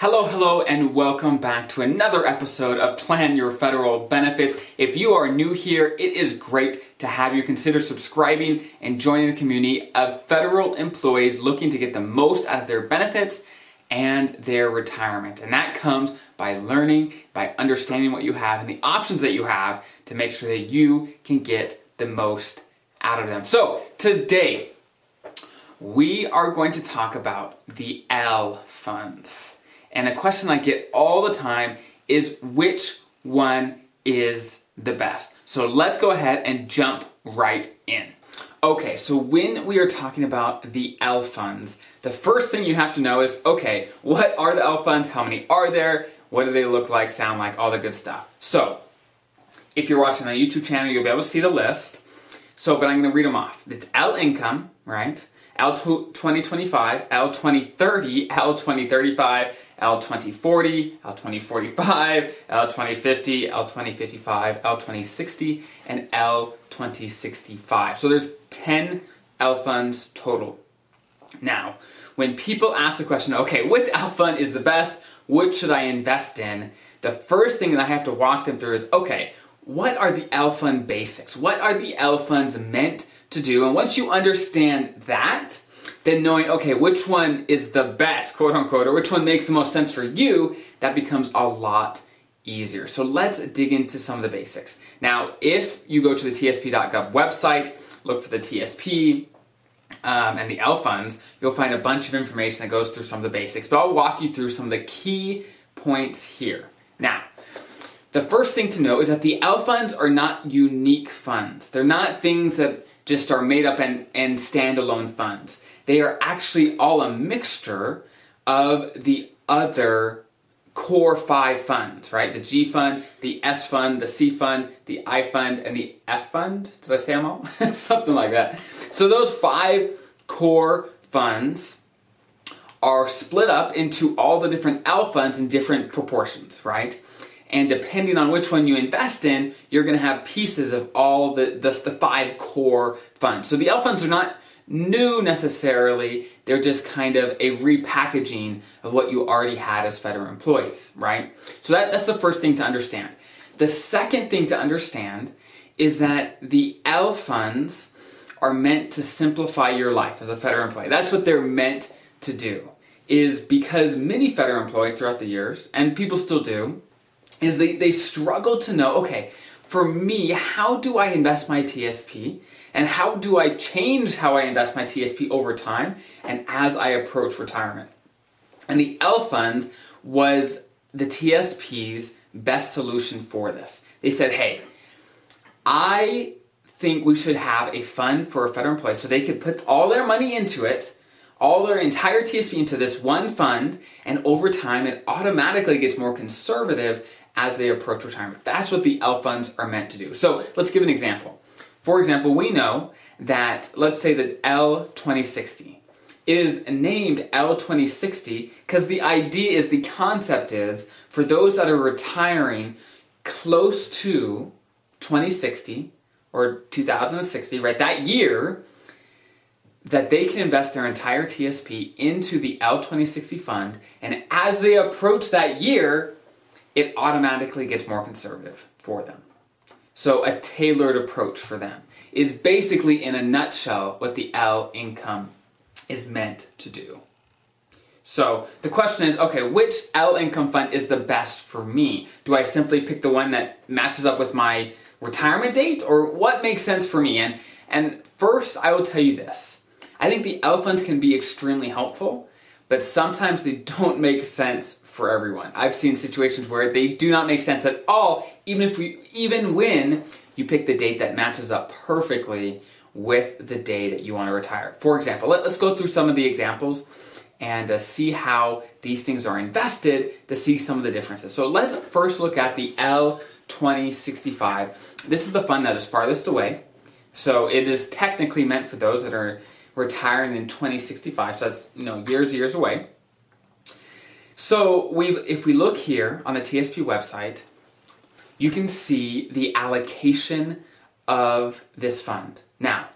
Hello, hello, and welcome back to another episode of Plan Your Federal Benefits. If you are new here, it is great to have you consider subscribing and joining the community of federal employees looking to get the most out of their benefits and their retirement. And that comes by learning, by understanding what you have and the options that you have to make sure that you can get the most out of them. So, today, we are going to talk about the L funds. And a question I get all the time is which one is the best? So let's go ahead and jump right in. Okay, so when we are talking about the L funds, the first thing you have to know is okay, what are the L funds? How many are there? What do they look like, sound like, all the good stuff. So, if you're watching on the YouTube channel, you'll be able to see the list. So, but I'm to read them off. It's L income, right? L2025, L2030, L2035, L2040, L2045, L2050, L2055, L2060, and L2065. So there's 10 L funds total. Now, when people ask the question, okay, which L fund is the best? What should I invest in? The first thing that I have to walk them through is, okay, what are the L fund basics? What are the L funds meant to do? And once you understand that, then knowing, okay, which one is the best, quote unquote, or which one makes the most sense for you, that becomes a lot easier. So let's dig into some of the basics. Now, if you go to the TSP.gov website, look for the TSP, um, and the L funds, you'll find a bunch of information that goes through some of the basics. But I'll walk you through some of the key points here. Now, the first thing to know is that the L funds are not unique funds. They're not things that just are made up and, and standalone funds. They are actually all a mixture of the other core five funds, right? The G fund, the S fund, the C fund, the I fund, and the F fund. Did I say them all? Something like that. So those five core funds are split up into all the different L funds in different proportions, right? And depending on which one you invest in, you're going to have pieces of all the, the, the five core funds. So the L funds are not new necessarily, they're just kind of a repackaging of what you already had as federal employees, right? So that, that's the first thing to understand. The second thing to understand is that the L funds are meant to simplify your life as a federal employee. That's what they're meant to do. Is because many federal employees throughout the years, and people still do, is they, they struggle to know, okay, for me, how do I invest my TSP? And how do I change how I invest my TSP over time and as I approach retirement? And the L funds was the TSP's best solution for this. They said, hey, I think we should have a fund for a federal employee so they could put all their money into it, all their entire TSP into this one fund, and over time it automatically gets more conservative as they approach retirement. That's what the L funds are meant to do. So let's give an example. For example, we know that, let's say that L2060 is named L2060 because the idea is, the concept is, for those that are retiring close to 2060 or 2060, right, that year, that they can invest their entire TSP into the L2060 fund, and as they approach that year, it automatically gets more conservative for them. So, a tailored approach for them is basically, in a nutshell, what the L income is meant to do. So, the question is okay, which L income fund is the best for me? Do I simply pick the one that matches up with my retirement date, or what makes sense for me? And, and first, I will tell you this I think the L funds can be extremely helpful, but sometimes they don't make sense for everyone. I've seen situations where they do not make sense at all, even if we, even when you pick the date that matches up perfectly with the day that you want to retire. For example, let, us go through some of the examples and uh, see how these things are invested to see some of the differences. So let's first look at the L2065. This is the fund that is farthest away. So it is technically meant for those that are retiring in 2065. So that's, you know, years, years away. So we, if we look here on the TSP website, you can see the allocation of this fund. Now,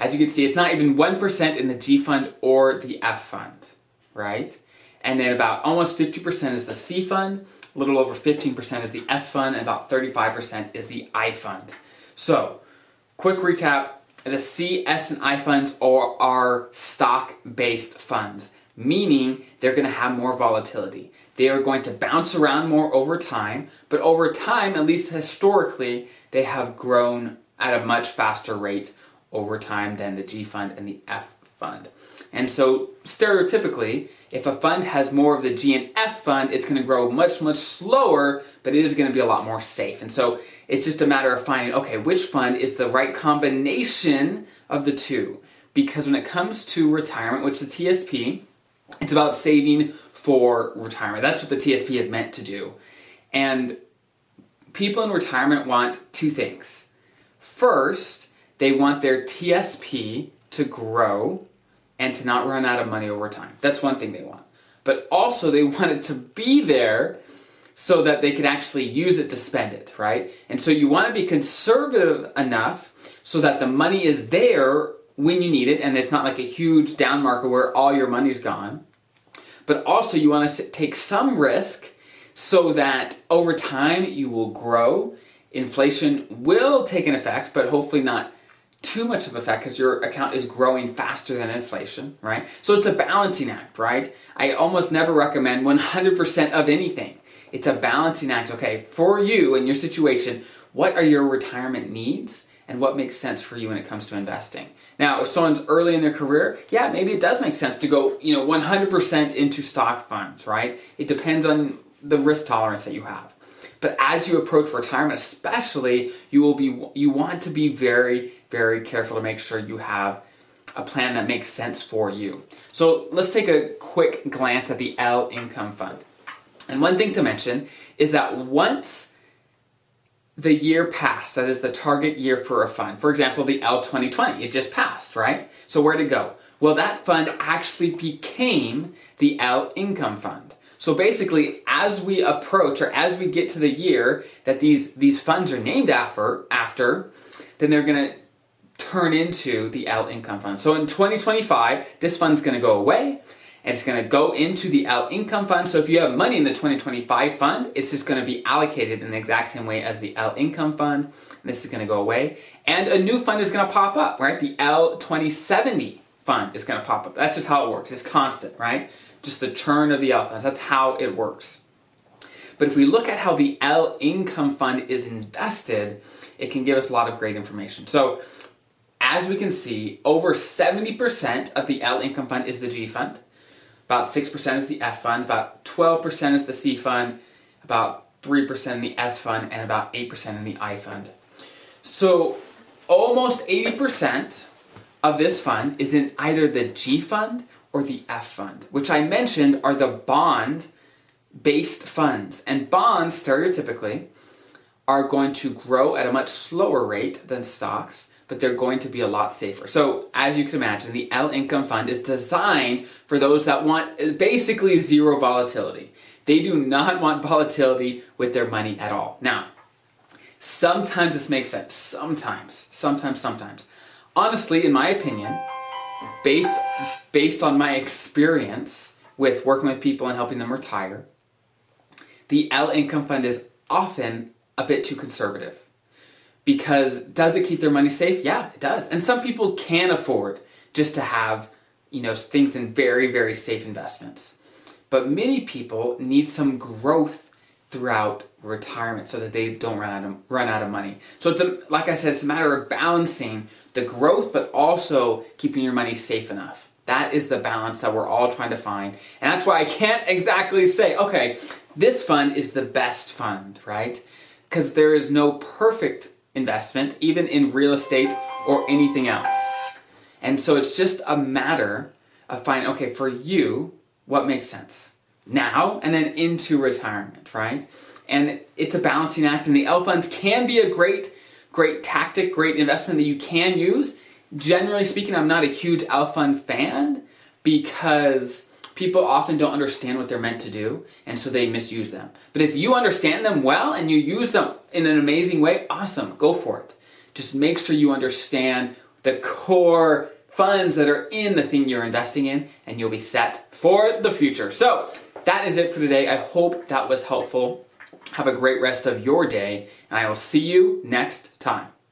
as you can see, it's not even 1% in the G fund or the F fund, right? and then about almost 50% is the C fund, a little over 15% is the S fund, and about 35% is the I fund. So, quick recap the C, S, and I funds are, are stock based funds, meaning they're going to have more volatility. They are going to bounce around more over time, but over time, at least historically, they have grown at a much faster rate over time than the G fund and the F fund. And so, stereotypically, if a fund has more of the G and F fund, it's going to grow much, much slower, but it is going to be a lot more safe. And so, it's just a matter of finding, okay, which fund is the right combination of the two. Because when it comes to retirement, which is the TSP, it's about saving for retirement. That's what the TSP is meant to do. And people in retirement want two things. First, they want their TSP to grow and to not run out of money over time. That's one thing they want. But also, they want it to be there so that they can actually use it to spend it, right? And so you want to be conservative enough so that the money is there when you need it and it's not like a huge down market where all your money's gone. But also you want to take some risk so that over time you will grow. Inflation will take an effect, but hopefully not too much of effect because your account is growing faster than inflation, right? So it's a balancing act, right? I almost never recommend 100% of anything. It's a balancing act. Okay, for you and your situation, what are your retirement needs? And what makes sense for you when it comes to investing. Now, if someone's early in their career, yeah, maybe it does make sense to go, you know, 100% into stock funds, right? It depends on the risk tolerance that you have. But as you approach retirement, especially, you will be you want to be very very careful to make sure you have a plan that makes sense for you. So, let's take a quick glance at the L income fund. And one thing to mention is that once the year passed, that is the target year for a fund, for example, the L 2020, it just passed, right? So where'd it go? Well, that fund actually became the L income fund. So basically, as we approach or as we get to the year that these, these funds are named after, after, then they're to turn into the L income fund. So in 2025, this fund's to go away it's going to go into the L income fund. So if you have money in the 2025 fund, it's just going to be allocated in the exact same way as the L income fund. And this is going to go away. And a new fund is going to pop up, right? The L 2070 fund is going to pop up. That's just how it works. It's constant, right? Just the churn of the L funds. That's how it works. But if we look at how the L income fund is invested, it can give us a lot of great information. So as we can see, over 70% of the L income fund is the G fund. About 6% is the F fund, about 12% is the C fund, about 3% in the S fund, and about 8% in the I fund. So almost 80% of this fund is in either the G fund or the F fund, which I mentioned are the bond based funds. And bonds, stereotypically, are going to grow at a much slower rate than stocks but they're going to be a lot safer. So, as you can imagine, the L Income Fund is designed for those that want uh, basically zero volatility. They do not want volatility with their money at all. Now, sometimes this makes sense. Sometimes, sometimes, sometimes. Honestly, in my opinion, based based on my experience with working with people and helping them retire, the L Income Fund is often a bit too conservative because does it keep their money safe? Yeah, it does. And some people can afford just to have, you know, things in very, very safe investments. But many people need some growth throughout retirement so that they don't run out of run out of money. So it's a, like I said, it's a matter of balancing the growth, but also keeping your money safe enough. That is the balance that we're all trying to find. And that's why I can't exactly say, okay, this fund is the best fund, right? Because there is no perfect investment, even in real estate or anything else. And so it's just a matter of finding, okay, for you, what makes sense now and then into retirement, right? And it's a balancing act, and the L funds can be a great, great tactic, great investment that you can use. Generally speaking, I'm not a huge L fund fan because people often don't understand what they're meant to do, and so they misuse them. But if you understand them well and you use them in an amazing way, awesome, go for it. Just make sure you understand the core funds that are in the thing you're investing in, and you'll be set for the future. So, that is it for today. I hope that was helpful. Have a great rest of your day, and I will see you next time.